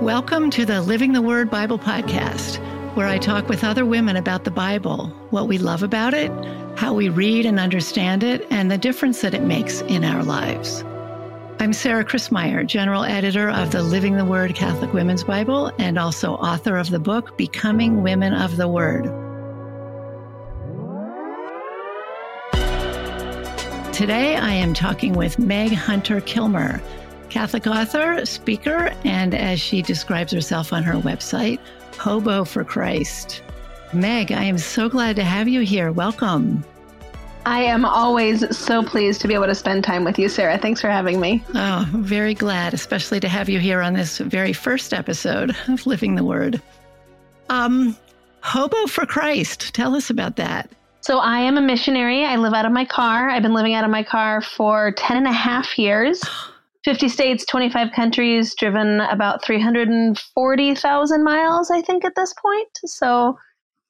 Welcome to the Living the Word Bible podcast, where I talk with other women about the Bible, what we love about it, how we read and understand it, and the difference that it makes in our lives. I'm Sarah Christmyer, General Editor of the Living the Word Catholic Women's Bible and also author of the book Becoming Women of the Word. Today I am talking with Meg Hunter Kilmer, Catholic author, speaker, and as she describes herself on her website, Hobo for Christ. Meg, I am so glad to have you here. Welcome. I am always so pleased to be able to spend time with you, Sarah. Thanks for having me. Oh, very glad, especially to have you here on this very first episode of Living the Word. Um, Hobo for Christ. Tell us about that. So, I am a missionary. I live out of my car. I've been living out of my car for 10 and a half years. 50 states, 25 countries, driven about 340,000 miles, I think, at this point. So,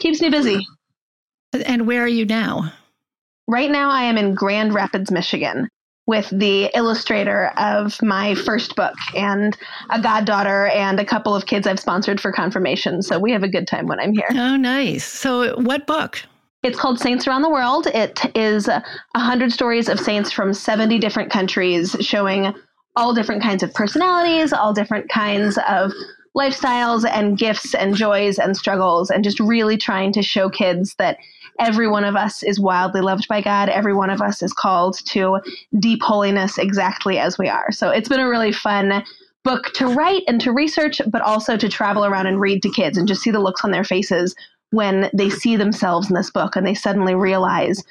keeps me busy. And where are you now? Right now, I am in Grand Rapids, Michigan, with the illustrator of my first book and a goddaughter and a couple of kids I've sponsored for confirmation. So, we have a good time when I'm here. Oh, nice. So, what book? It's called Saints Around the World. It is a 100 stories of saints from 70 different countries showing all different kinds of personalities, all different kinds of lifestyles and gifts and joys and struggles, and just really trying to show kids that every one of us is wildly loved by God. Every one of us is called to deep holiness exactly as we are. So it's been a really fun book to write and to research, but also to travel around and read to kids and just see the looks on their faces when they see themselves in this book and they suddenly realize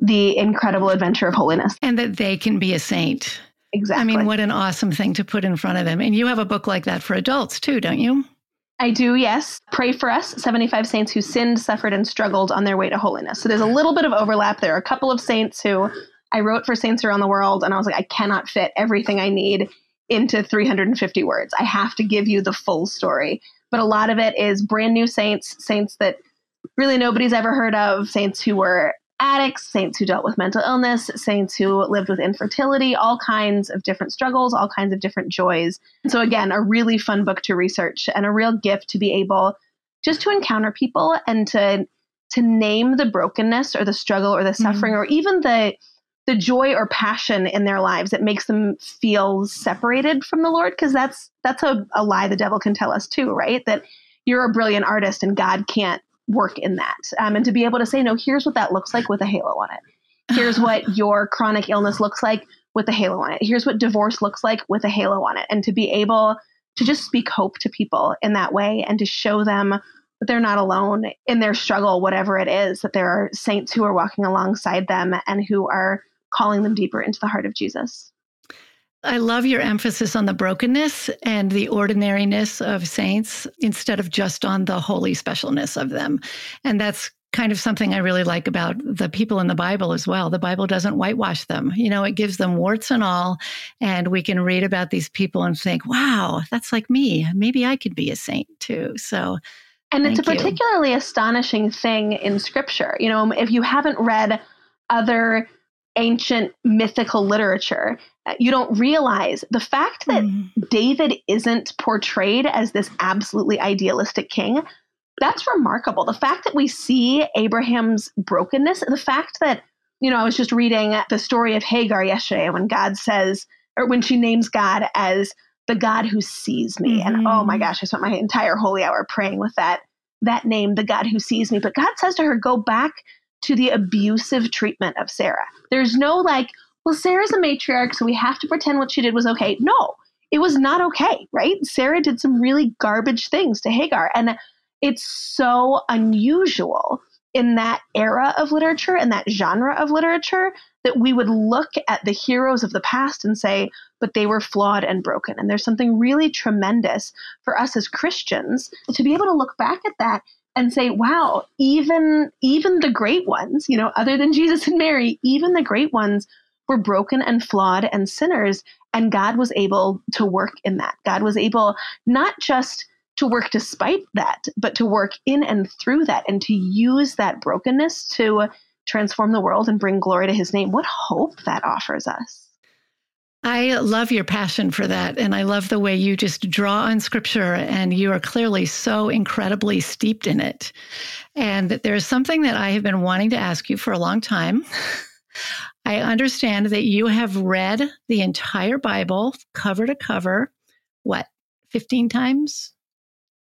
the incredible adventure of holiness. And that they can be a saint. Exactly. I mean, what an awesome thing to put in front of them. And you have a book like that for adults too, don't you? I do, yes. Pray for Us 75 saints who sinned, suffered, and struggled on their way to holiness. So there's a little bit of overlap. There are a couple of saints who I wrote for Saints Around the World, and I was like, I cannot fit everything I need into 350 words. I have to give you the full story. But a lot of it is brand new saints, saints that really nobody's ever heard of, saints who were addicts, saints who dealt with mental illness, saints who lived with infertility, all kinds of different struggles, all kinds of different joys. So, again, a really fun book to research and a real gift to be able just to encounter people and to to name the brokenness or the struggle or the suffering mm-hmm. or even the the joy or passion in their lives that makes them feel separated from the Lord because that's that's a, a lie the devil can tell us too, right? That you're a brilliant artist and God can't work in that. Um, and to be able to say, no, here's what that looks like with a halo on it. Here's what your chronic illness looks like with a halo on it. Here's what divorce looks like with a halo on it. And to be able to just speak hope to people in that way and to show them that they're not alone in their struggle, whatever it is, that there are saints who are walking alongside them and who are calling them deeper into the heart of Jesus. I love your emphasis on the brokenness and the ordinariness of saints instead of just on the holy specialness of them. And that's kind of something I really like about the people in the Bible as well. The Bible doesn't whitewash them. You know, it gives them warts and all. And we can read about these people and think, wow, that's like me. Maybe I could be a saint too. So, and it's a you. particularly astonishing thing in scripture. You know, if you haven't read other ancient mythical literature, uh, you don't realize the fact that mm. David isn't portrayed as this absolutely idealistic king. That's remarkable. The fact that we see Abraham's brokenness, the fact that, you know, I was just reading the story of Hagar yesterday when God says, or when she names God as the God who sees me. Mm-hmm. And oh my mm-hmm. gosh, I spent my entire holy hour praying with that that name, the God who sees me. But God says to her, go back to the abusive treatment of Sarah. There's no like, well, Sarah's a matriarch, so we have to pretend what she did was okay. No, it was not okay, right? Sarah did some really garbage things to Hagar. And it's so unusual in that era of literature and that genre of literature that we would look at the heroes of the past and say, but they were flawed and broken. And there's something really tremendous for us as Christians to be able to look back at that and say, wow, even even the great ones, you know, other than Jesus and Mary, even the great ones were broken and flawed and sinners and God was able to work in that. God was able not just to work despite that, but to work in and through that and to use that brokenness to transform the world and bring glory to his name. What hope that offers us. I love your passion for that. And I love the way you just draw on scripture and you are clearly so incredibly steeped in it. And there's something that I have been wanting to ask you for a long time. I understand that you have read the entire Bible cover to cover, what, 15 times?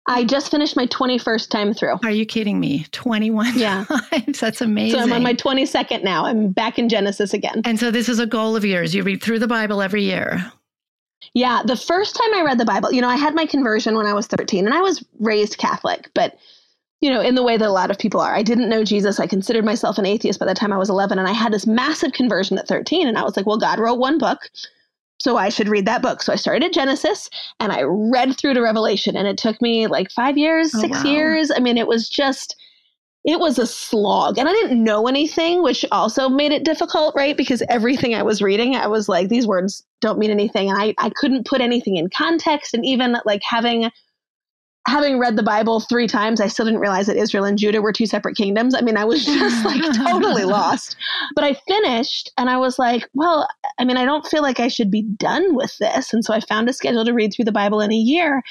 I just finished my 21st time through. Are you kidding me? 21 yeah. times. That's amazing. So I'm on my 22nd now. I'm back in Genesis again. And so this is a goal of yours. You read through the Bible every year. Yeah. The first time I read the Bible, you know, I had my conversion when I was 13 and I was raised Catholic, but you know, in the way that a lot of people are. I didn't know Jesus. I considered myself an atheist by the time I was 11 and I had this massive conversion at 13 and I was like, well, God wrote one book so I should read that book. So I started at Genesis and I read through to Revelation, and it took me like five years, oh, six wow. years. I mean, it was just, it was a slog. And I didn't know anything, which also made it difficult, right? Because everything I was reading, I was like, these words don't mean anything. And I, I couldn't put anything in context. And even like having having read the Bible three times, I still didn't realize that Israel and Judah were two separate kingdoms. I mean, I was just like totally lost. But I finished and I was like, well, I mean, I don't feel like I should be done with this. And so I found a schedule to read through the Bible in a year.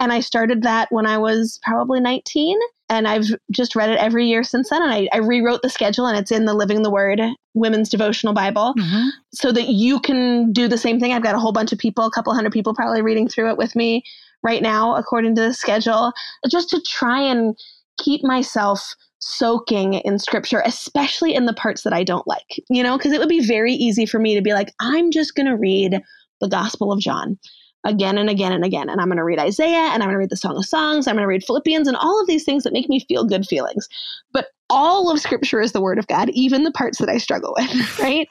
And I started that when I was probably 19. And I've just read it every year since then. And I, I rewrote the schedule and it's in the Living the Word Women's Devotional Bible mm-hmm. so that you can do the same thing. I've got a whole bunch of people, a couple hundred people probably reading through it with me right now, according to the schedule, just to try and keep myself soaking in scripture, especially in the parts that I don't like, you know, because it would be very easy for me to be like, I'm just going to read the Gospel of John again and again and again. And I'm going to read Isaiah and I'm going to read the Song of Songs. I'm going to read Philippians and all of these things that make me feel good feelings. But all of scripture is the word of God, even the parts that I struggle with, right?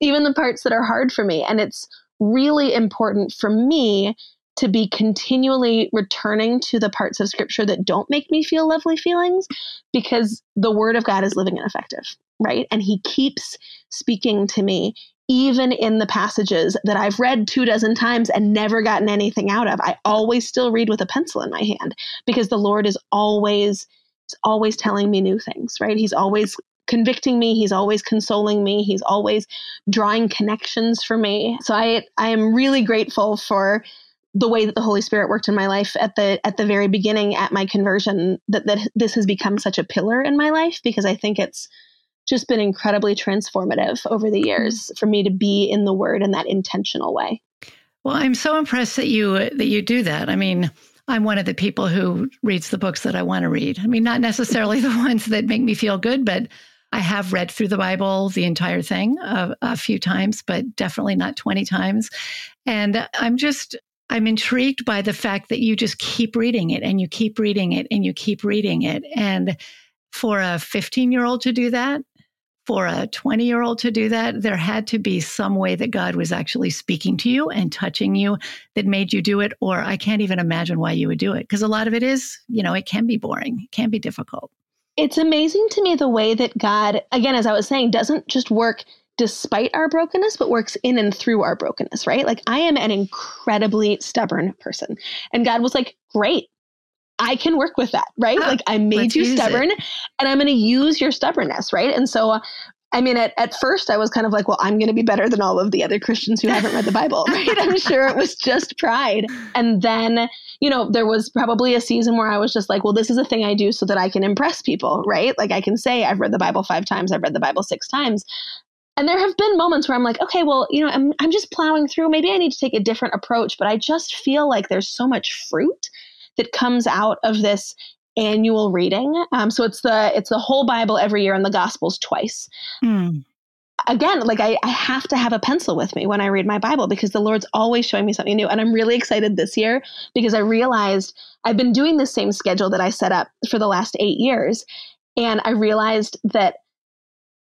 even the parts that are hard for me. And it's really important for me to be continually returning to the parts of scripture that don't make me feel lovely feelings because the word of God is living and effective, right? And he keeps speaking to me even in the passages that I've read two dozen times and never gotten anything out of. I always still read with a pencil in my hand because the Lord is always always telling me new things, right? He's always convicting me he's always consoling me he's always drawing connections for me so i i am really grateful for the way that the Holy Spirit worked in my life at the at the very beginning at my conversion that that this has become such a pillar in my life because I think it's just been incredibly transformative over the years mm-hmm. for me to be in the word in that intentional way. Well, I'm so impressed that you that you do that. I mean, I'm one of the people who reads the books that I want to read. I mean, not necessarily the ones that make me feel good, but I have read through the Bible, the entire thing, a, a few times, but definitely not 20 times. And I'm just I'm intrigued by the fact that you just keep reading it and you keep reading it and you keep reading it. And for a 15 year old to do that, for a 20 year old to do that, there had to be some way that God was actually speaking to you and touching you that made you do it. Or I can't even imagine why you would do it because a lot of it is, you know, it can be boring, it can be difficult. It's amazing to me the way that God, again, as I was saying, doesn't just work despite our brokenness, but works in and through our brokenness, right? Like I am an incredibly stubborn person. And God was like, great. I can work with that, right? like I made you stubborn it. and I'm going to use your stubbornness, right? And so I mean, at, at first I was kind of like, well, I'm going to be better than all of the other Christians who haven't read the Bible, right? I'm sure it was just pride. And then, you know, there was probably a season where I was just like, well, this is a thing I do so that I can impress people, right? Like I can say, I've read the Bible five times, I've read the Bible six times. And there have been moments where I'm like, okay, well, you know, I'm, I'm just plowing through. Maybe I need to take a different approach, but I just feel like there's so much fruit that comes out of this annual reading. Um, so it's the it's the whole Bible every year and the Gospels twice. Mm. Again, like I, I have to have a pencil with me when I read my Bible because the Lord's always showing me something new. And I'm really excited this year because I realized I've been doing the same schedule that I set up for the last eight years. And I realized that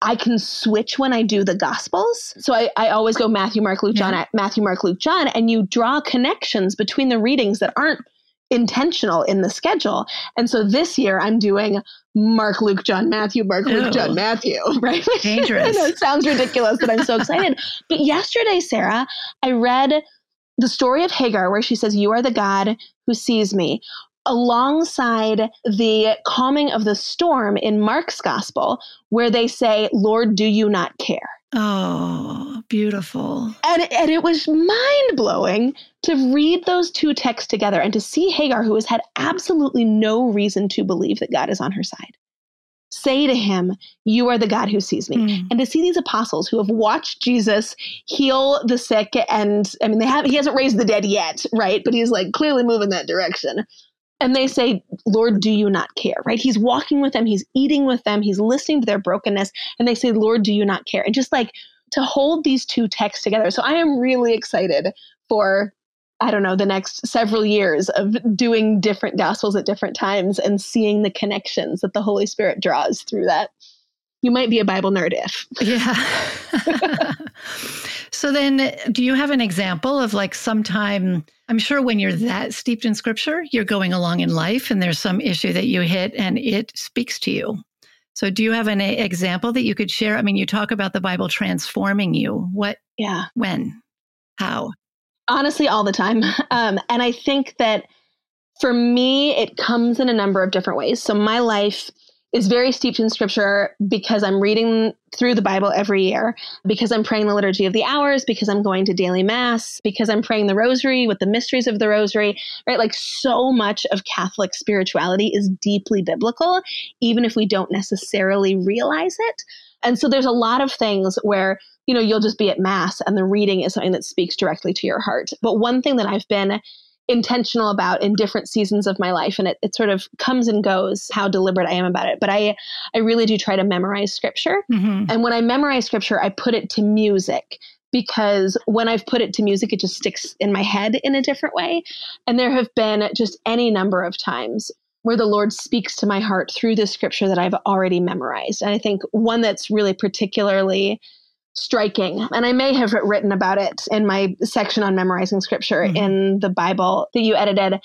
I can switch when I do the gospels. So I, I always go Matthew, Mark, Luke, John, yeah. Matthew, Mark, Luke, John, and you draw connections between the readings that aren't intentional in the schedule. And so this year I'm doing Mark, Luke, John, Matthew, Mark, Ew. Luke, John, Matthew, right? Dangerous. it sounds ridiculous, but I'm so excited. but yesterday, Sarah, I read the story of Hagar where she says, You are the God who sees me alongside the calming of the storm in Mark's gospel, where they say, Lord, do you not care? Oh, beautiful. And, and it was mind blowing to read those two texts together and to see Hagar, who has had absolutely no reason to believe that God is on her side, say to him, You are the God who sees me. Mm. And to see these apostles who have watched Jesus heal the sick, and I mean, they have, he hasn't raised the dead yet, right? But he's like clearly moving that direction. And they say, Lord, do you not care? Right? He's walking with them, he's eating with them, he's listening to their brokenness. And they say, Lord, do you not care? And just like to hold these two texts together. So I am really excited for I don't know, the next several years of doing different gospels at different times and seeing the connections that the Holy Spirit draws through that. You might be a Bible nerd if. Yeah. so then, do you have an example of like sometime? I'm sure when you're that steeped in scripture, you're going along in life and there's some issue that you hit and it speaks to you. So, do you have an example that you could share? I mean, you talk about the Bible transforming you. What? Yeah. When? How? honestly all the time. Um, and I think that for me, it comes in a number of different ways. So my life is very steeped in scripture because I'm reading through the Bible every year, because I'm praying the Liturgy of the Hours, because I'm going to daily mass, because I'm praying the Rosary with the mysteries of the Rosary, right? Like so much of Catholic spirituality is deeply biblical, even if we don't necessarily realize it. And so there's a lot of things where you know, you'll just be at mass and the reading is something that speaks directly to your heart. But one thing that I've been intentional about in different seasons of my life and it, it sort of comes and goes how deliberate i am about it. But i i really do try to memorize scripture. Mm-hmm. and when i memorize scripture i put it to music because when i've put it to music it just sticks in my head in a different way. And there have been just any number of times where the lord speaks to my heart through the scripture that i've already memorized. And i think one that's really particularly striking. And I may have written about it in my section on memorizing scripture mm-hmm. in the Bible that you edited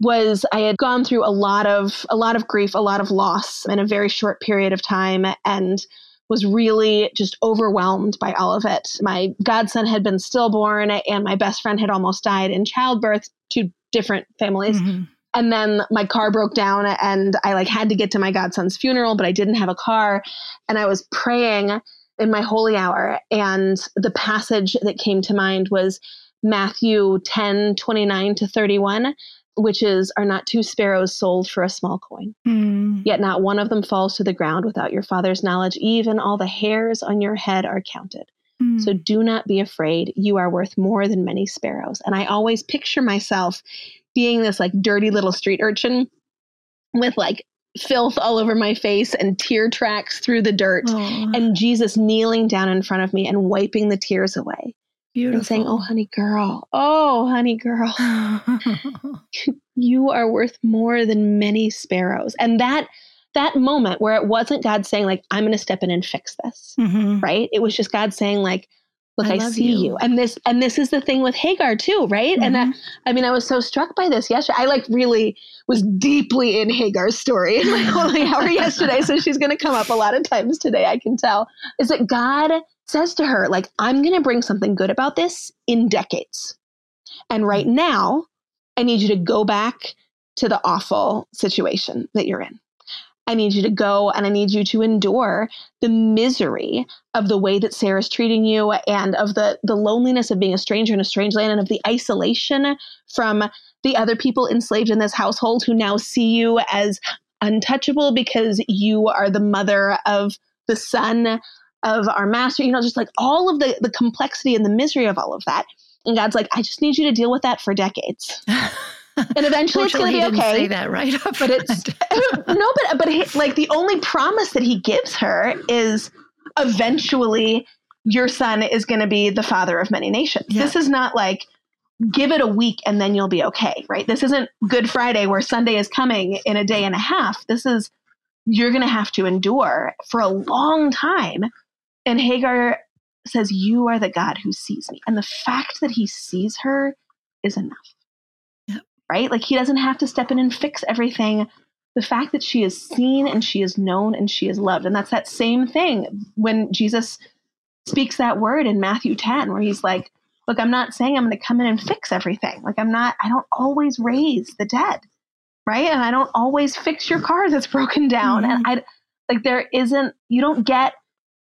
was I had gone through a lot of a lot of grief, a lot of loss in a very short period of time and was really just overwhelmed by all of it. My godson had been stillborn and my best friend had almost died in childbirth, to different families. Mm-hmm. And then my car broke down and I like had to get to my godson's funeral, but I didn't have a car and I was praying in my holy hour. And the passage that came to mind was Matthew 10 29 to 31, which is, Are not two sparrows sold for a small coin? Mm. Yet not one of them falls to the ground without your father's knowledge. Even all the hairs on your head are counted. Mm. So do not be afraid. You are worth more than many sparrows. And I always picture myself being this like dirty little street urchin with like filth all over my face and tear tracks through the dirt Aww. and Jesus kneeling down in front of me and wiping the tears away. Beautiful. And saying, Oh, honey girl, oh, honey girl, you are worth more than many sparrows. And that that moment where it wasn't God saying, like, I'm gonna step in and fix this, mm-hmm. right? It was just God saying, like, look i, I see you. you. and this and this is the thing with hagar too right? Mm-hmm. and that, i mean i was so struck by this yesterday. I like really was deeply in hagar's story. In my holy hour yesterday. So she's going to come up a lot of times today i can tell. Is that god says to her like i'm going to bring something good about this in decades. And right now i need you to go back to the awful situation that you're in I need you to go and I need you to endure the misery of the way that Sarah's treating you and of the, the loneliness of being a stranger in a strange land and of the isolation from the other people enslaved in this household who now see you as untouchable because you are the mother of the son of our master. You know, just like all of the, the complexity and the misery of all of that. And God's like, I just need you to deal with that for decades. and eventually it's going to be okay. Say that right up, but it's no, but but he, like the only promise that he gives her is eventually your son is going to be the father of many nations. Yeah. This is not like give it a week and then you'll be okay, right? This isn't Good Friday where Sunday is coming in a day and a half. This is you're going to have to endure for a long time. And Hagar says, "You are the God who sees me," and the fact that he sees her is enough right? Like he doesn't have to step in and fix everything. The fact that she is seen and she is known and she is loved. And that's that same thing when Jesus speaks that word in Matthew 10, where he's like, Look, I'm not saying I'm going to come in and fix everything. Like, I'm not, I don't always raise the dead, right? And I don't always fix your car that's broken down. Mm-hmm. And I, like, there isn't, you don't get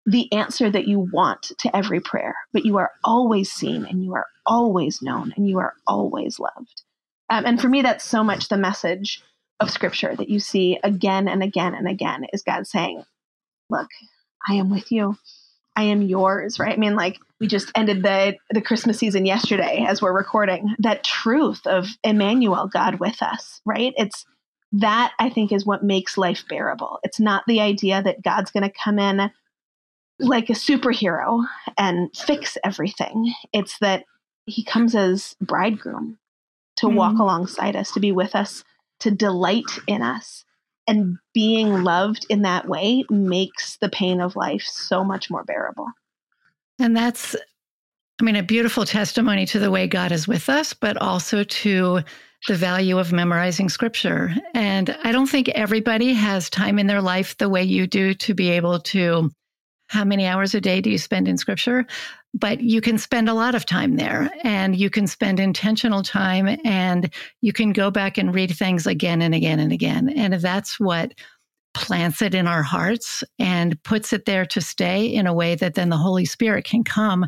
the answer that you want to every prayer, but you are always seen and you are always known and you are always loved. Um, and for me, that's so much the message of scripture that you see again and again and again is God saying, Look, I am with you. I am yours, right? I mean, like we just ended the the Christmas season yesterday as we're recording. That truth of Emmanuel, God with us, right? It's that I think is what makes life bearable. It's not the idea that God's going to come in like a superhero and fix everything. It's that he comes as bridegroom to mm-hmm. walk alongside us, to be with us, to delight in us. And being loved in that way makes the pain of life so much more bearable. And that's, I mean, a beautiful testimony to the way God is with us, but also to the value of memorizing scripture. And I don't think everybody has time in their life the way you do to be able to how many hours a day do you spend in scripture? But you can spend a lot of time there and you can spend intentional time and you can go back and read things again and again and again. And that's what plants it in our hearts and puts it there to stay in a way that then the Holy Spirit can come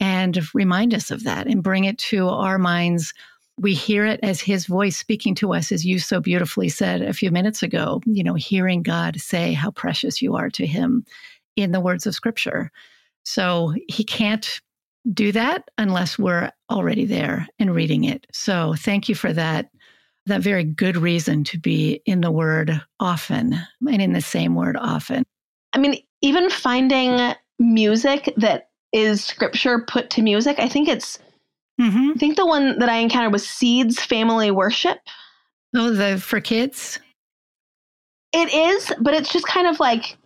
and remind us of that and bring it to our minds. We hear it as his voice speaking to us, as you so beautifully said a few minutes ago, you know, hearing God say how precious you are to him in the words of scripture. So he can't do that unless we're already there and reading it. So thank you for that. That very good reason to be in the word often and in the same word often. I mean, even finding music that is scripture put to music, I think it's, mm-hmm. I think the one that I encountered was Seeds Family Worship. Oh, the for kids? It is, but it's just kind of like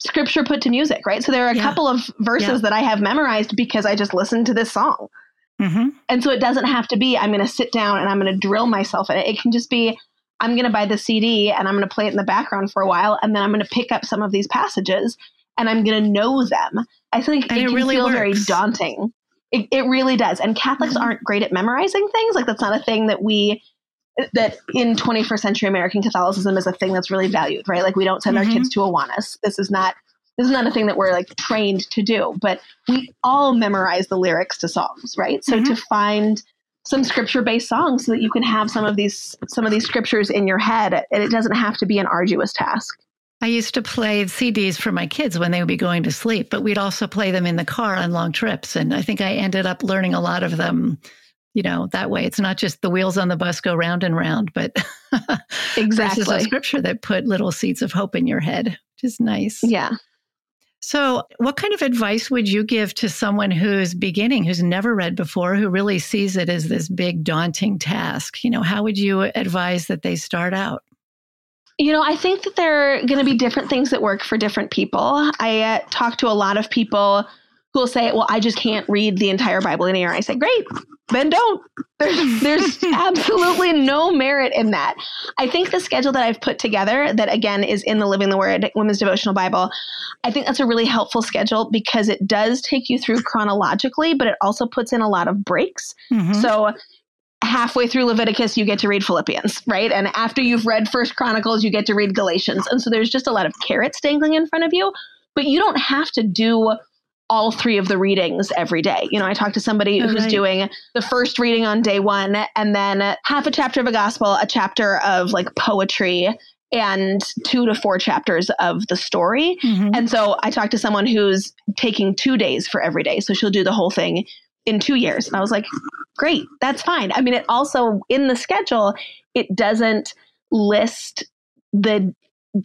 scripture put to music, right? So there are a yeah. couple of verses yeah. that I have memorized because I just listened to this song. Mm-hmm. And so it doesn't have to be, I'm going to sit down and I'm going to drill myself in it. It can just be, I'm going to buy the CD and I'm going to play it in the background for a while. And then I'm going to pick up some of these passages and I'm going to know them. I think and it, it really feel works. very daunting. It, it really does. And Catholics mm-hmm. aren't great at memorizing things. Like that's not a thing that we that in 21st century American Catholicism is a thing that's really valued, right? Like we don't send mm-hmm. our kids to Awanas. This is not this is not a thing that we're like trained to do, but we all memorize the lyrics to songs, right? So mm-hmm. to find some scripture based songs so that you can have some of these some of these scriptures in your head and it doesn't have to be an arduous task. I used to play CDs for my kids when they would be going to sleep, but we'd also play them in the car on long trips. And I think I ended up learning a lot of them you know that way. It's not just the wheels on the bus go round and round but exactly this is a scripture that put little seeds of hope in your head which is nice. Yeah. So what kind of advice would you give to someone who's beginning who's never read before who really sees it as this big daunting task? You know how would you advise that they start out? You know, I think that there are going to be different things that work for different people. I uh, talk to a lot of people who will say, Well, I just can't read the entire Bible in a year. I say, Great, then don't. There's, there's absolutely no merit in that. I think the schedule that I've put together, that again is in the Living the Word Women's Devotional Bible, I think that's a really helpful schedule because it does take you through chronologically, but it also puts in a lot of breaks. Mm-hmm. So halfway through Leviticus, you get to read Philippians, right? And after you've read First Chronicles, you get to read Galatians. And so there's just a lot of carrots dangling in front of you, but you don't have to do all three of the readings every day. You know, I talked to somebody who's right. doing the first reading on day one and then half a chapter of a gospel, a chapter of like poetry, and two to four chapters of the story. Mm-hmm. And so I talked to someone who's taking two days for every day. So she'll do the whole thing in two years. And I was like, great, that's fine. I mean, it also in the schedule, it doesn't list the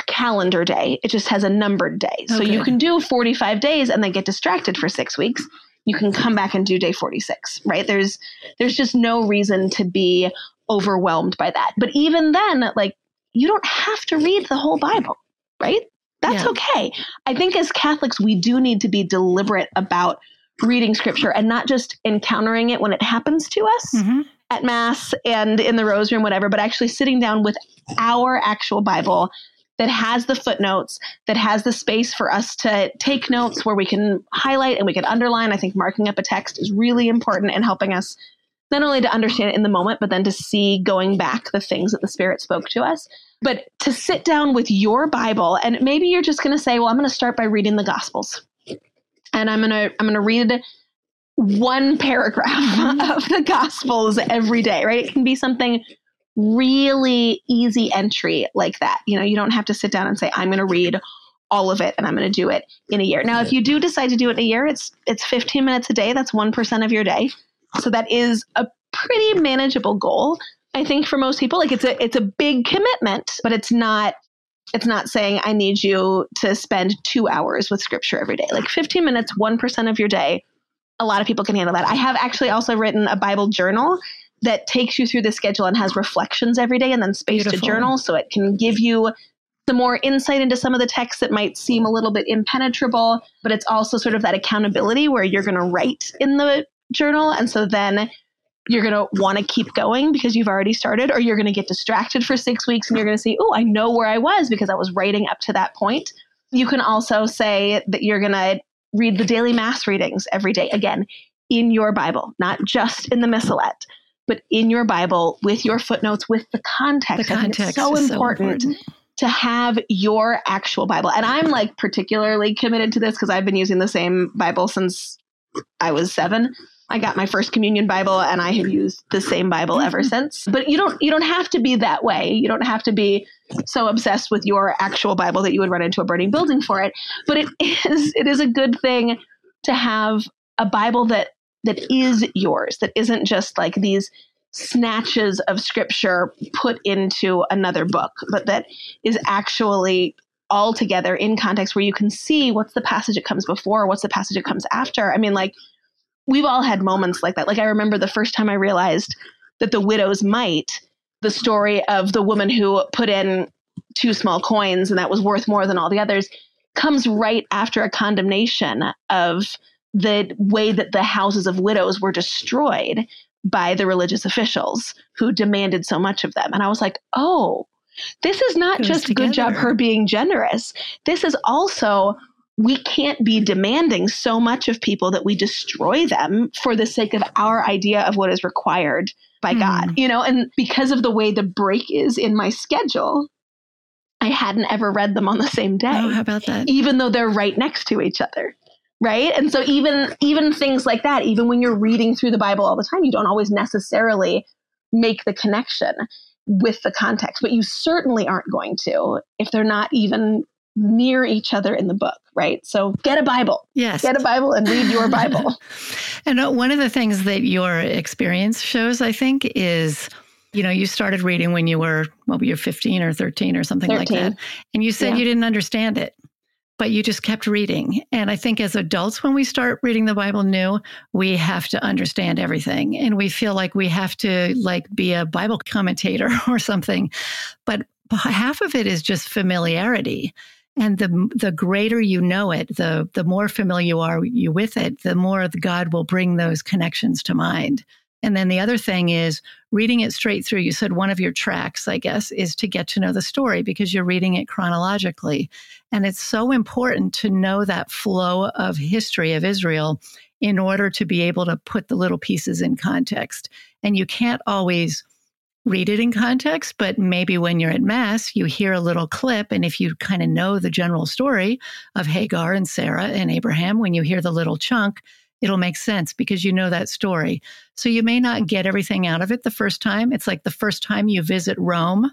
calendar day. It just has a numbered day. Okay. So you can do 45 days and then get distracted for 6 weeks. You can come back and do day 46, right? There's there's just no reason to be overwhelmed by that. But even then, like you don't have to read the whole Bible, right? That's yeah. okay. I think as Catholics we do need to be deliberate about reading scripture and not just encountering it when it happens to us. Mm-hmm at mass and in the Rosary whatever, but actually sitting down with our actual Bible that has the footnotes, that has the space for us to take notes where we can highlight and we can underline. I think marking up a text is really important in helping us not only to understand it in the moment, but then to see going back the things that the Spirit spoke to us. But to sit down with your Bible, and maybe you're just going to say, well, I'm going to start by reading the Gospels. and I'm going to I'm going to read one paragraph of the gospels every day, right? It can be something really easy entry like that. You know, you don't have to sit down and say I'm going to read all of it and I'm going to do it in a year. Now, if you do decide to do it in a year, it's it's 15 minutes a day. That's 1% of your day. So that is a pretty manageable goal. I think for most people like it's a it's a big commitment, but it's not it's not saying I need you to spend 2 hours with scripture every day. Like 15 minutes, 1% of your day. A lot of people can handle that. I have actually also written a Bible journal that takes you through the schedule and has reflections every day and then space Beautiful. to journal so it can give you some more insight into some of the texts that might seem a little bit impenetrable, but it's also sort of that accountability where you're going to write in the journal. And so then you're going to want to keep going because you've already started, or you're going to get distracted for six weeks and you're going to say, Oh, I know where I was because I was writing up to that point. You can also say that you're going to read the daily mass readings every day, again, in your Bible, not just in the missalette, but in your Bible with your footnotes, with the context. The context it's so important. So important to have your actual Bible. And I'm like particularly committed to this because I've been using the same Bible since I was seven. I got my first communion Bible and I have used the same Bible ever mm-hmm. since. But you don't you don't have to be that way. You don't have to be so obsessed with your actual Bible that you would run into a burning building for it. But it is it is a good thing to have a Bible that that is yours, that isn't just like these snatches of scripture put into another book, but that is actually all together in context where you can see what's the passage it comes before, what's the passage it comes after. I mean, like, we've all had moments like that. Like, I remember the first time I realized that the widow's mite, the story of the woman who put in two small coins and that was worth more than all the others, comes right after a condemnation of the way that the houses of widows were destroyed by the religious officials who demanded so much of them. And I was like, oh, this is not just together. good job her being generous. This is also we can't be demanding so much of people that we destroy them for the sake of our idea of what is required by mm. God. You know, and because of the way the break is in my schedule, I hadn't ever read them on the same day. Oh, how about that? Even though they're right next to each other right and so even even things like that even when you're reading through the bible all the time you don't always necessarily make the connection with the context but you certainly aren't going to if they're not even near each other in the book right so get a bible yes get a bible and read your bible and uh, one of the things that your experience shows i think is you know, you started reading when you were, well, you're 15 or 13 or something 13. like that. And you said yeah. you didn't understand it but you just kept reading. And I think as adults, when we start reading the Bible new, we have to understand everything. And we feel like we have to like be a Bible commentator or something. But half of it is just familiarity. And the the greater you know it, the the more familiar you are you with it, the more God will bring those connections to mind. And then the other thing is reading it straight through. You said one of your tracks, I guess, is to get to know the story because you're reading it chronologically. And it's so important to know that flow of history of Israel in order to be able to put the little pieces in context. And you can't always read it in context, but maybe when you're at Mass, you hear a little clip. And if you kind of know the general story of Hagar and Sarah and Abraham, when you hear the little chunk, it'll make sense because you know that story. So you may not get everything out of it the first time. It's like the first time you visit Rome,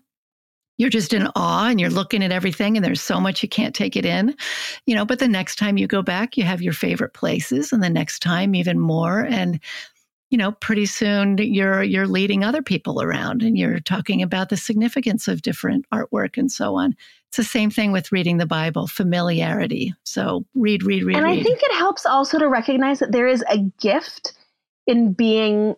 you're just in awe and you're looking at everything and there's so much you can't take it in. You know, but the next time you go back, you have your favorite places and the next time even more and you know, pretty soon you're you're leading other people around and you're talking about the significance of different artwork and so on. It's the same thing with reading the Bible, familiarity. So read, read, read. And read. I think it helps also to recognize that there is a gift in being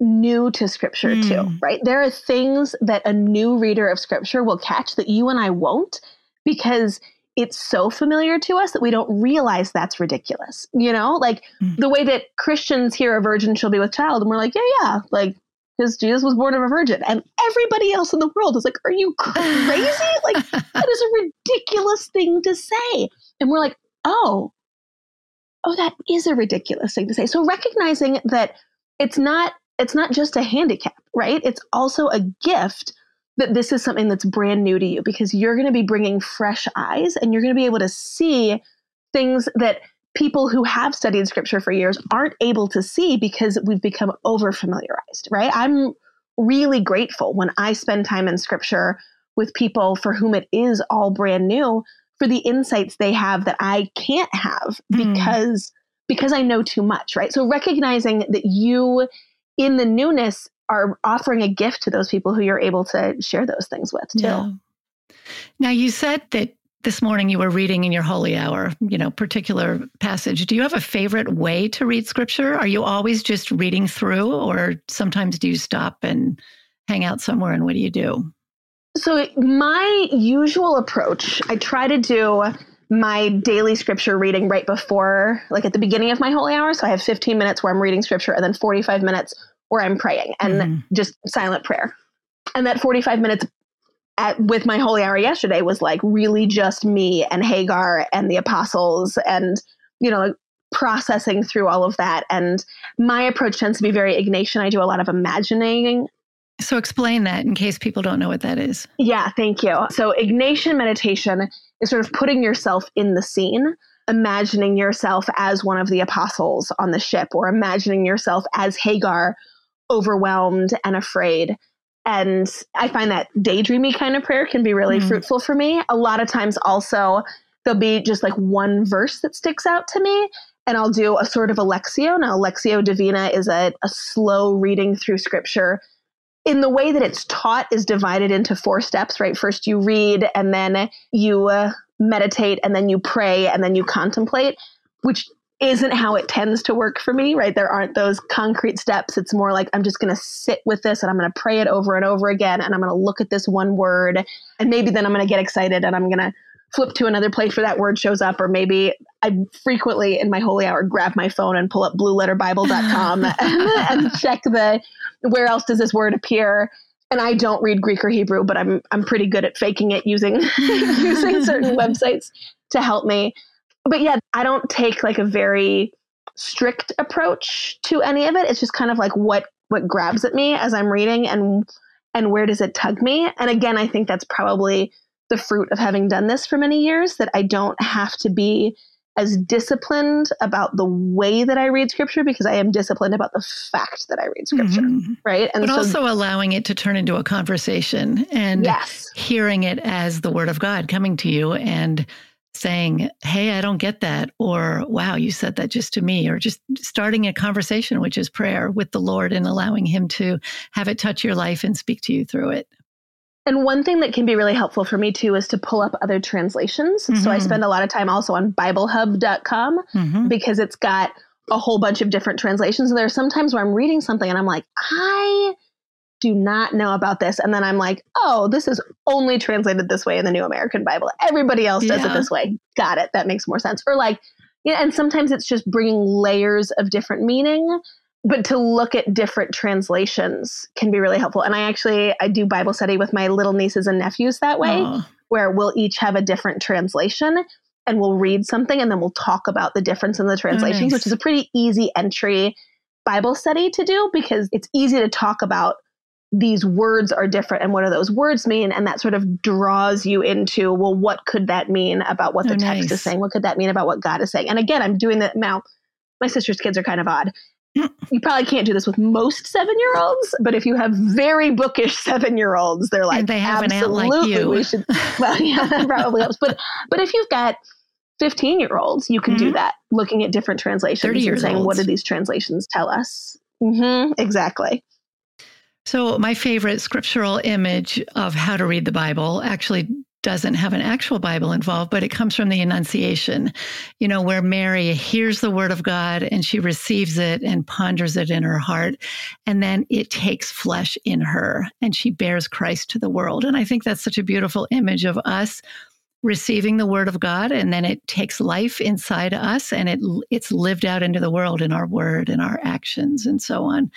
new to scripture mm. too, right? There are things that a new reader of scripture will catch that you and I won't because it's so familiar to us that we don't realize that's ridiculous. You know, like mm. the way that Christians hear a virgin shall be with child, and we're like, yeah, yeah, like because Jesus was born of a virgin. And everybody else in the world is like, Are you crazy? like, that is a ridiculous thing to say. And we're like, Oh, oh, that is a ridiculous thing to say. So recognizing that it's not it's not just a handicap, right? It's also a gift that this is something that's brand new to you because you're going to be bringing fresh eyes and you're going to be able to see things that people who have studied scripture for years aren't able to see because we've become over familiarized, right? I'm really grateful when I spend time in scripture with people for whom it is all brand new for the insights they have that I can't have mm. because because I know too much, right? So recognizing that you in the newness are offering a gift to those people who you're able to share those things with too. Yeah. Now you said that this morning you were reading in your holy hour, you know, particular passage. Do you have a favorite way to read scripture? Are you always just reading through or sometimes do you stop and hang out somewhere and what do you do? So my usual approach, I try to do my daily scripture reading right before like at the beginning of my holy hour. So I have 15 minutes where I'm reading scripture and then 45 minutes where I'm praying and mm-hmm. just silent prayer. And that 45 minutes at, with my holy hour yesterday was like really just me and Hagar and the apostles and, you know, processing through all of that. And my approach tends to be very Ignatian. I do a lot of imagining. So explain that in case people don't know what that is. Yeah, thank you. So Ignatian meditation is sort of putting yourself in the scene, imagining yourself as one of the apostles on the ship, or imagining yourself as Hagar, overwhelmed and afraid and I find that daydreamy kind of prayer can be really mm. fruitful for me. A lot of times, also, there'll be just like one verse that sticks out to me, and I'll do a sort of a lectio. Now, Lectio Divina is a, a slow reading through scripture. In the way that it's taught, is divided into four steps, right? First, you read, and then you uh, meditate, and then you pray, and then you contemplate, which isn't how it tends to work for me, right? There aren't those concrete steps. It's more like I'm just going to sit with this and I'm going to pray it over and over again and I'm going to look at this one word and maybe then I'm going to get excited and I'm going to flip to another place where that word shows up or maybe I frequently in my holy hour grab my phone and pull up blueletterbible.com and, and check the where else does this word appear and I don't read Greek or Hebrew, but I'm I'm pretty good at faking it using using certain websites to help me but yeah, I don't take like a very strict approach to any of it. It's just kind of like what what grabs at me as I'm reading and and where does it tug me? And again, I think that's probably the fruit of having done this for many years that I don't have to be as disciplined about the way that I read scripture because I am disciplined about the fact that I read scripture, mm-hmm. right? And but so, also allowing it to turn into a conversation and yes. hearing it as the word of God coming to you and saying, Hey, I don't get that. Or, wow, you said that just to me. Or just starting a conversation, which is prayer with the Lord and allowing Him to have it touch your life and speak to you through it. And one thing that can be really helpful for me too is to pull up other translations. Mm-hmm. So I mm-hmm. spend a lot of time also on BibleHub.com mm-hmm. because it's got a whole bunch of different translations. And there are sometimes where I'm reading something and I'm like, I do not know about this. And then I'm like, oh, this is only translated this way in the New American Bible. Everybody else does yeah. it this way. Got it. That makes more sense. Or like, yeah, and sometimes it's just bringing layers of different meaning. But to look at different translations can be really helpful. And I actually I do Bible study with my little nieces and nephews that way, oh. where we'll each have a different translation and we'll read something and then we'll talk about the difference in the translations, nice. which is a pretty easy entry Bible study to do because it's easy to talk about these words are different and what do those words mean? And that sort of draws you into well what could that mean about what the oh, text nice. is saying? What could that mean about what god is saying? And again i'm doing that now. My sister's kids are kind of odd. You probably can't do this with most seven year olds but if you have very bookish seven year olds they're like and they have absolutely an aunt like you. we should well yeah that probably helps. But but if you've got 15 year olds you can mm-hmm. do that looking at different translations and saying olds. what do these translations tell us? Mm-hmm, exactly so, my favorite scriptural image of how to read the Bible actually doesn't have an actual Bible involved, but it comes from the Annunciation, you know, where Mary hears the word of God and she receives it and ponders it in her heart. And then it takes flesh in her and she bears Christ to the world. And I think that's such a beautiful image of us receiving the word of God and then it takes life inside us and it it's lived out into the world in our word and our actions and so on.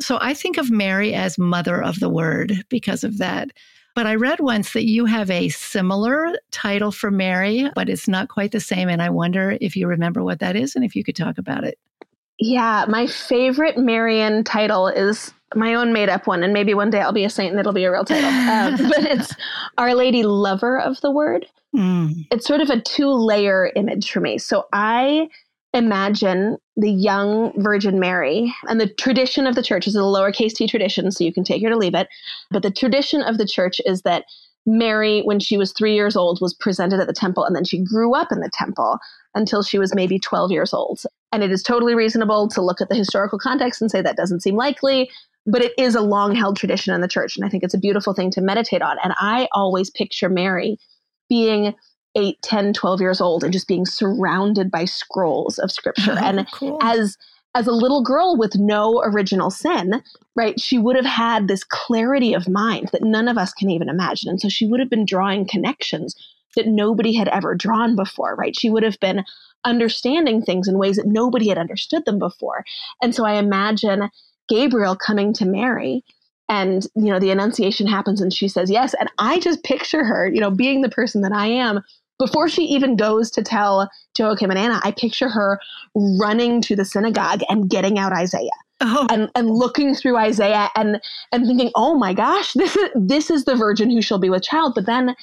So I think of Mary as mother of the word because of that. But I read once that you have a similar title for Mary, but it's not quite the same. And I wonder if you remember what that is and if you could talk about it. Yeah, my favorite Marian title is my own made up one. And maybe one day I'll be a saint and it'll be a real title. Um, but it's Our Lady Lover of the Word. Mm. It's sort of a two layer image for me. So I imagine the young Virgin Mary, and the tradition of the church is a lowercase t tradition, so you can take it or leave it. But the tradition of the church is that Mary, when she was three years old, was presented at the temple, and then she grew up in the temple until she was maybe 12 years old. And it is totally reasonable to look at the historical context and say that doesn't seem likely, but it is a long held tradition in the church. And I think it's a beautiful thing to meditate on. And I always picture Mary being 8, 10, 12 years old and just being surrounded by scrolls of scripture. Oh, and cool. as as a little girl with no original sin, right, she would have had this clarity of mind that none of us can even imagine. And so she would have been drawing connections that nobody had ever drawn before, right? She would have been understanding things in ways that nobody had understood them before. And so I imagine Gabriel coming to Mary and you know the annunciation happens and she says yes and I just picture her, you know, being the person that I am before she even goes to tell Joachim and Anna, I picture her running to the synagogue and getting out Isaiah. Oh. And, and looking through Isaiah and and thinking, oh my gosh, this is this is the virgin who shall be with child. But then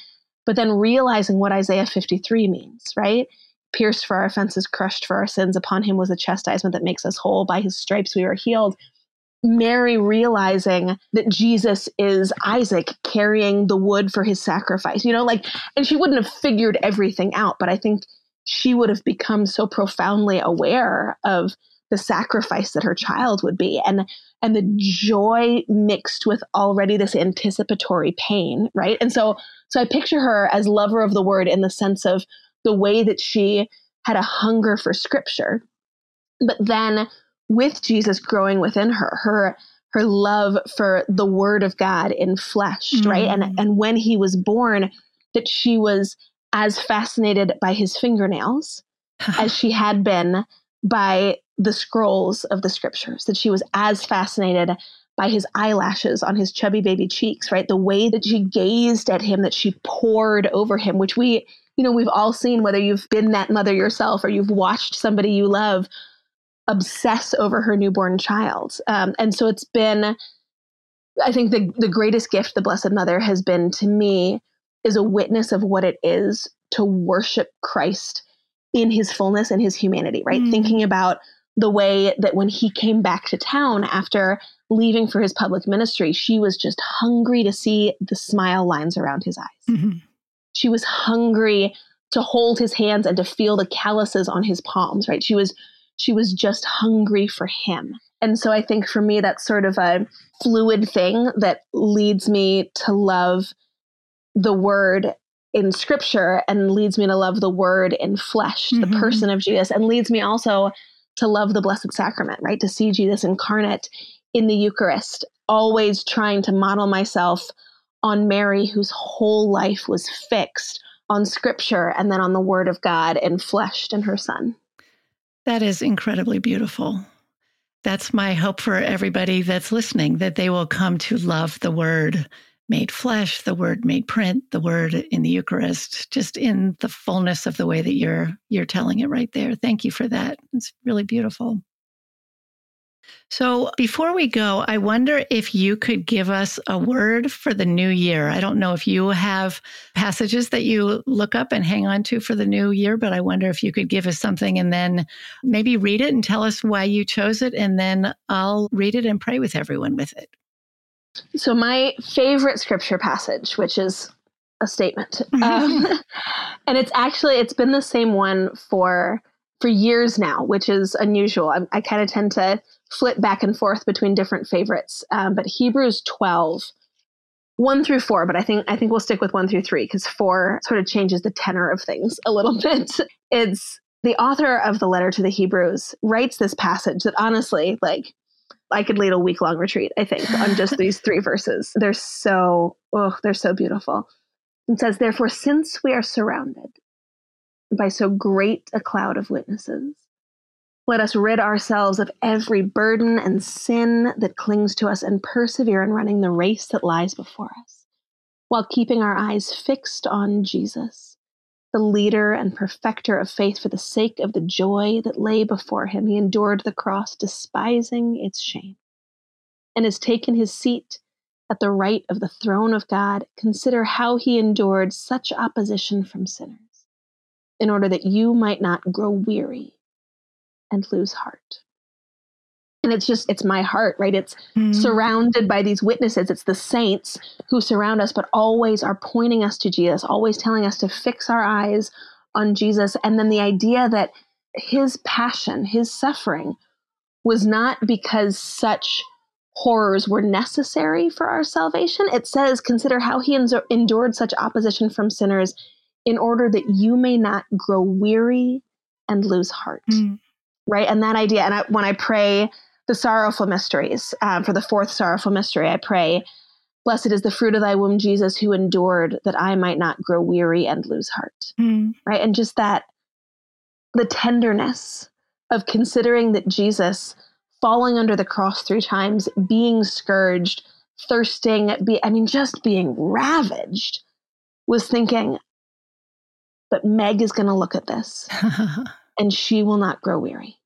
but then realizing what Isaiah 53 means, right? Pierced for our offenses, crushed for our sins, upon him was a chastisement that makes us whole. By his stripes we were healed. Mary realizing that Jesus is Isaac carrying the wood for his sacrifice, you know, like, and she wouldn't have figured everything out, but I think she would have become so profoundly aware of the sacrifice that her child would be and and the joy mixed with already this anticipatory pain right? And so so i picture her as lover of the word in the sense of the way that she had a hunger for scripture but then with Jesus growing within her, her her love for the word of God in flesh, mm. right? And mm. and when he was born, that she was as fascinated by his fingernails as she had been by the scrolls of the scriptures, that she was as fascinated by his eyelashes on his chubby baby cheeks, right? The way that she gazed at him, that she pored over him, which we, you know, we've all seen, whether you've been that mother yourself or you've watched somebody you love obsess over her newborn child. Um, and so it's been, I think, the, the greatest gift the Blessed Mother has been to me is a witness of what it is to worship Christ in his fullness and his humanity, right? Mm. Thinking about the way that when he came back to town after leaving for his public ministry, she was just hungry to see the smile lines around his eyes. Mm-hmm. She was hungry to hold his hands and to feel the calluses on his palms, right? She was she was just hungry for him. And so I think for me, that's sort of a fluid thing that leads me to love the word in scripture and leads me to love the word in flesh, mm-hmm. the person of Jesus, and leads me also to love the Blessed Sacrament, right? To see Jesus incarnate in the Eucharist, always trying to model myself on Mary, whose whole life was fixed on scripture and then on the word of God and fleshed in her son. That is incredibly beautiful. That's my hope for everybody that's listening that they will come to love the word made flesh, the word made print, the word in the Eucharist, just in the fullness of the way that you're you're telling it right there. Thank you for that. It's really beautiful. So, before we go, I wonder if you could give us a word for the new year. I don't know if you have passages that you look up and hang on to for the new year, but I wonder if you could give us something and then maybe read it and tell us why you chose it. And then I'll read it and pray with everyone with it. So, my favorite scripture passage, which is a statement, um, and it's actually it's been the same one for for years now, which is unusual. I, I kind of tend to flip back and forth between different favorites. Um, but Hebrews 12, 1 through 4, but I think I think we'll stick with 1 through 3 because 4 sort of changes the tenor of things a little bit. It's the author of the letter to the Hebrews writes this passage that honestly, like, I could lead a week long retreat, I think, on just these three verses. They're so, oh, they're so beautiful. It says, Therefore, since we are surrounded by so great a cloud of witnesses, let us rid ourselves of every burden and sin that clings to us and persevere in running the race that lies before us, while keeping our eyes fixed on Jesus, the leader and perfecter of faith, for the sake of the joy that lay before him. He endured the cross, despising its shame, and has taken his seat at the right of the throne of God. Consider how he endured such opposition from sinners, in order that you might not grow weary and lose heart. And it's just, it's my heart, right? It's mm. surrounded by these witnesses. It's the saints who surround us, but always are pointing us to Jesus, always telling us to fix our eyes on Jesus. And then the idea that his passion, his suffering, was not because such horrors were necessary for our salvation. It says, Consider how he endured such opposition from sinners in order that you may not grow weary and lose heart. Mm. Right. And that idea, and I, when I pray the sorrowful mysteries, um, for the fourth sorrowful mystery, I pray, Blessed is the fruit of thy womb, Jesus, who endured that I might not grow weary and lose heart. Mm. Right. And just that, the tenderness of considering that Jesus falling under the cross three times, being scourged, thirsting, be, I mean, just being ravaged, was thinking, but Meg is going to look at this and she will not grow weary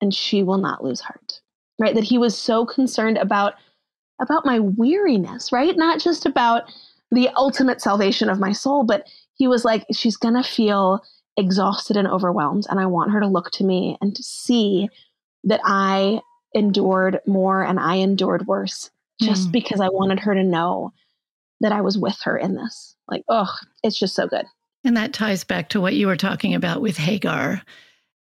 and she will not lose heart. Right? That he was so concerned about about my weariness, right? Not just about the ultimate salvation of my soul, but he was like, she's going to feel exhausted and overwhelmed. And I want her to look to me and to see that I endured more and I endured worse just mm. because I wanted her to know that I was with her in this. Like, oh, it's just so good. And that ties back to what you were talking about with Hagar.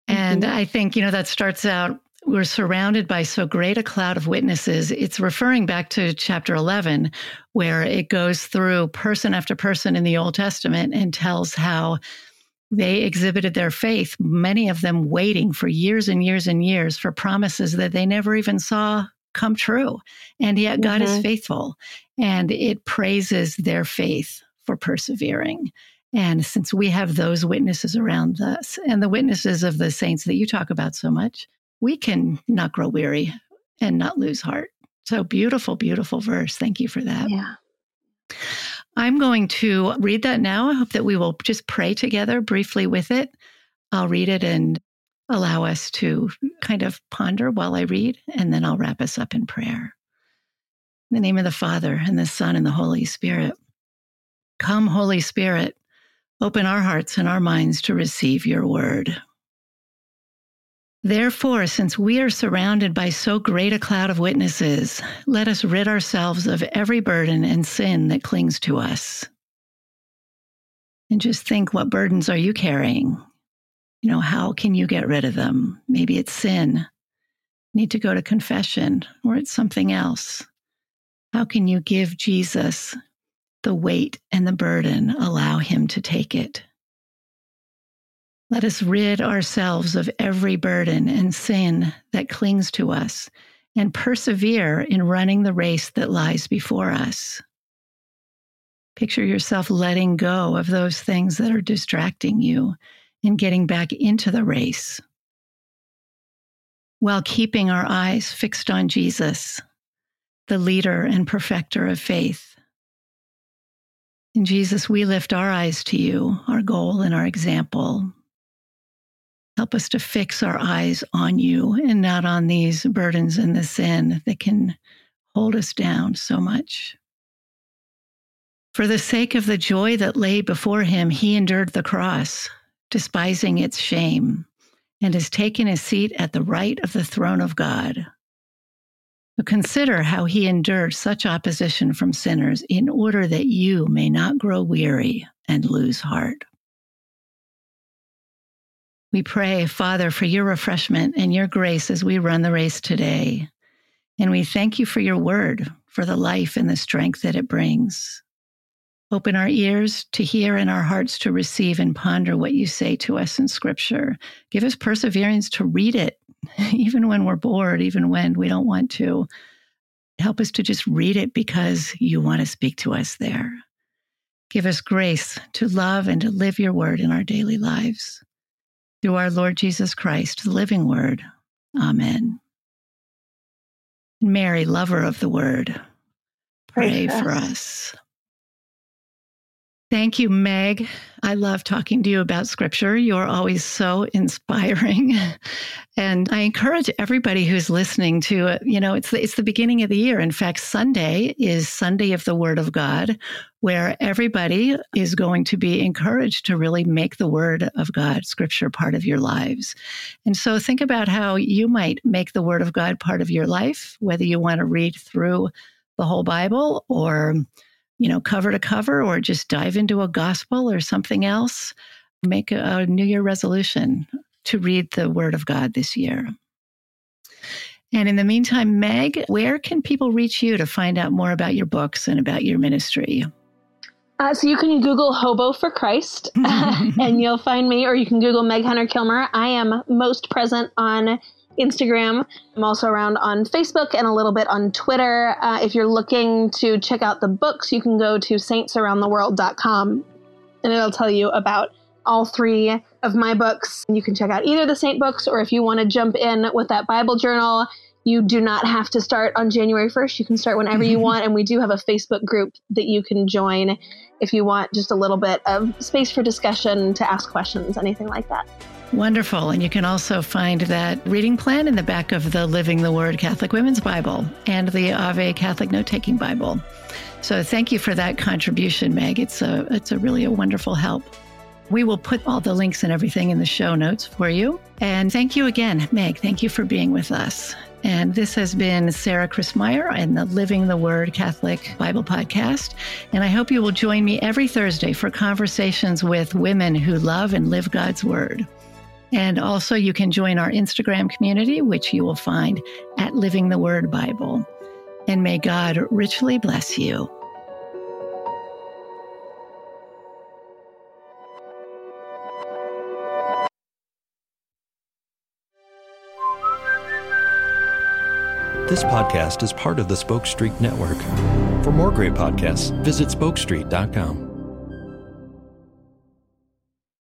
And mm-hmm. I think, you know, that starts out we're surrounded by so great a cloud of witnesses. It's referring back to chapter 11, where it goes through person after person in the Old Testament and tells how they exhibited their faith, many of them waiting for years and years and years for promises that they never even saw come true. And yet God mm-hmm. is faithful and it praises their faith for persevering. And since we have those witnesses around us and the witnesses of the saints that you talk about so much, we can not grow weary and not lose heart. So beautiful, beautiful verse. Thank you for that. Yeah. I'm going to read that now. I hope that we will just pray together briefly with it. I'll read it and allow us to kind of ponder while I read, and then I'll wrap us up in prayer. In the name of the Father, and the Son, and the Holy Spirit. Come, Holy Spirit, open our hearts and our minds to receive your word. Therefore, since we are surrounded by so great a cloud of witnesses, let us rid ourselves of every burden and sin that clings to us. And just think what burdens are you carrying? You know, how can you get rid of them? Maybe it's sin, need to go to confession, or it's something else. How can you give Jesus the weight and the burden? Allow him to take it. Let us rid ourselves of every burden and sin that clings to us and persevere in running the race that lies before us. Picture yourself letting go of those things that are distracting you and getting back into the race while keeping our eyes fixed on Jesus, the leader and perfecter of faith. In Jesus, we lift our eyes to you, our goal and our example. Help us to fix our eyes on you and not on these burdens and the sin that can hold us down so much. For the sake of the joy that lay before him, he endured the cross, despising its shame, and has taken his seat at the right of the throne of God. Consider how he endured such opposition from sinners in order that you may not grow weary and lose heart. We pray, Father, for your refreshment and your grace as we run the race today. And we thank you for your word, for the life and the strength that it brings. Open our ears to hear and our hearts to receive and ponder what you say to us in Scripture. Give us perseverance to read it, even when we're bored, even when we don't want to. Help us to just read it because you want to speak to us there. Give us grace to love and to live your word in our daily lives through our Lord Jesus Christ, the living word. Amen. Mary, lover of the word, pray, pray for us. us. Thank you, Meg. I love talking to you about scripture. You're always so inspiring. And I encourage everybody who's listening to, uh, you know, it's the, it's the beginning of the year. In fact, Sunday is Sunday of the Word of God, where everybody is going to be encouraged to really make the Word of God, scripture, part of your lives. And so think about how you might make the Word of God part of your life, whether you want to read through the whole Bible or you know, cover to cover or just dive into a gospel or something else. Make a, a New Year resolution to read the Word of God this year. And in the meantime, Meg, where can people reach you to find out more about your books and about your ministry? Uh, so you can Google Hobo for Christ and you'll find me, or you can Google Meg Hunter Kilmer. I am most present on Instagram. I'm also around on Facebook and a little bit on Twitter. Uh, if you're looking to check out the books, you can go to saintsaroundtheworld.com and it'll tell you about all three of my books. You can check out either the Saint books or if you want to jump in with that Bible journal, you do not have to start on January 1st. You can start whenever you want. And we do have a Facebook group that you can join if you want just a little bit of space for discussion, to ask questions, anything like that. Wonderful. And you can also find that reading plan in the back of the Living the Word Catholic Women's Bible and the Ave Catholic Note Taking Bible. So thank you for that contribution, Meg. It's a it's a really a wonderful help. We will put all the links and everything in the show notes for you. And thank you again, Meg. Thank you for being with us. And this has been Sarah Christmyer and the Living the Word Catholic Bible Podcast. And I hope you will join me every Thursday for conversations with women who love and live God's Word. And also, you can join our Instagram community, which you will find at Living the Word Bible. And may God richly bless you. This podcast is part of the Spoke Street Network. For more great podcasts, visit spokestreet.com.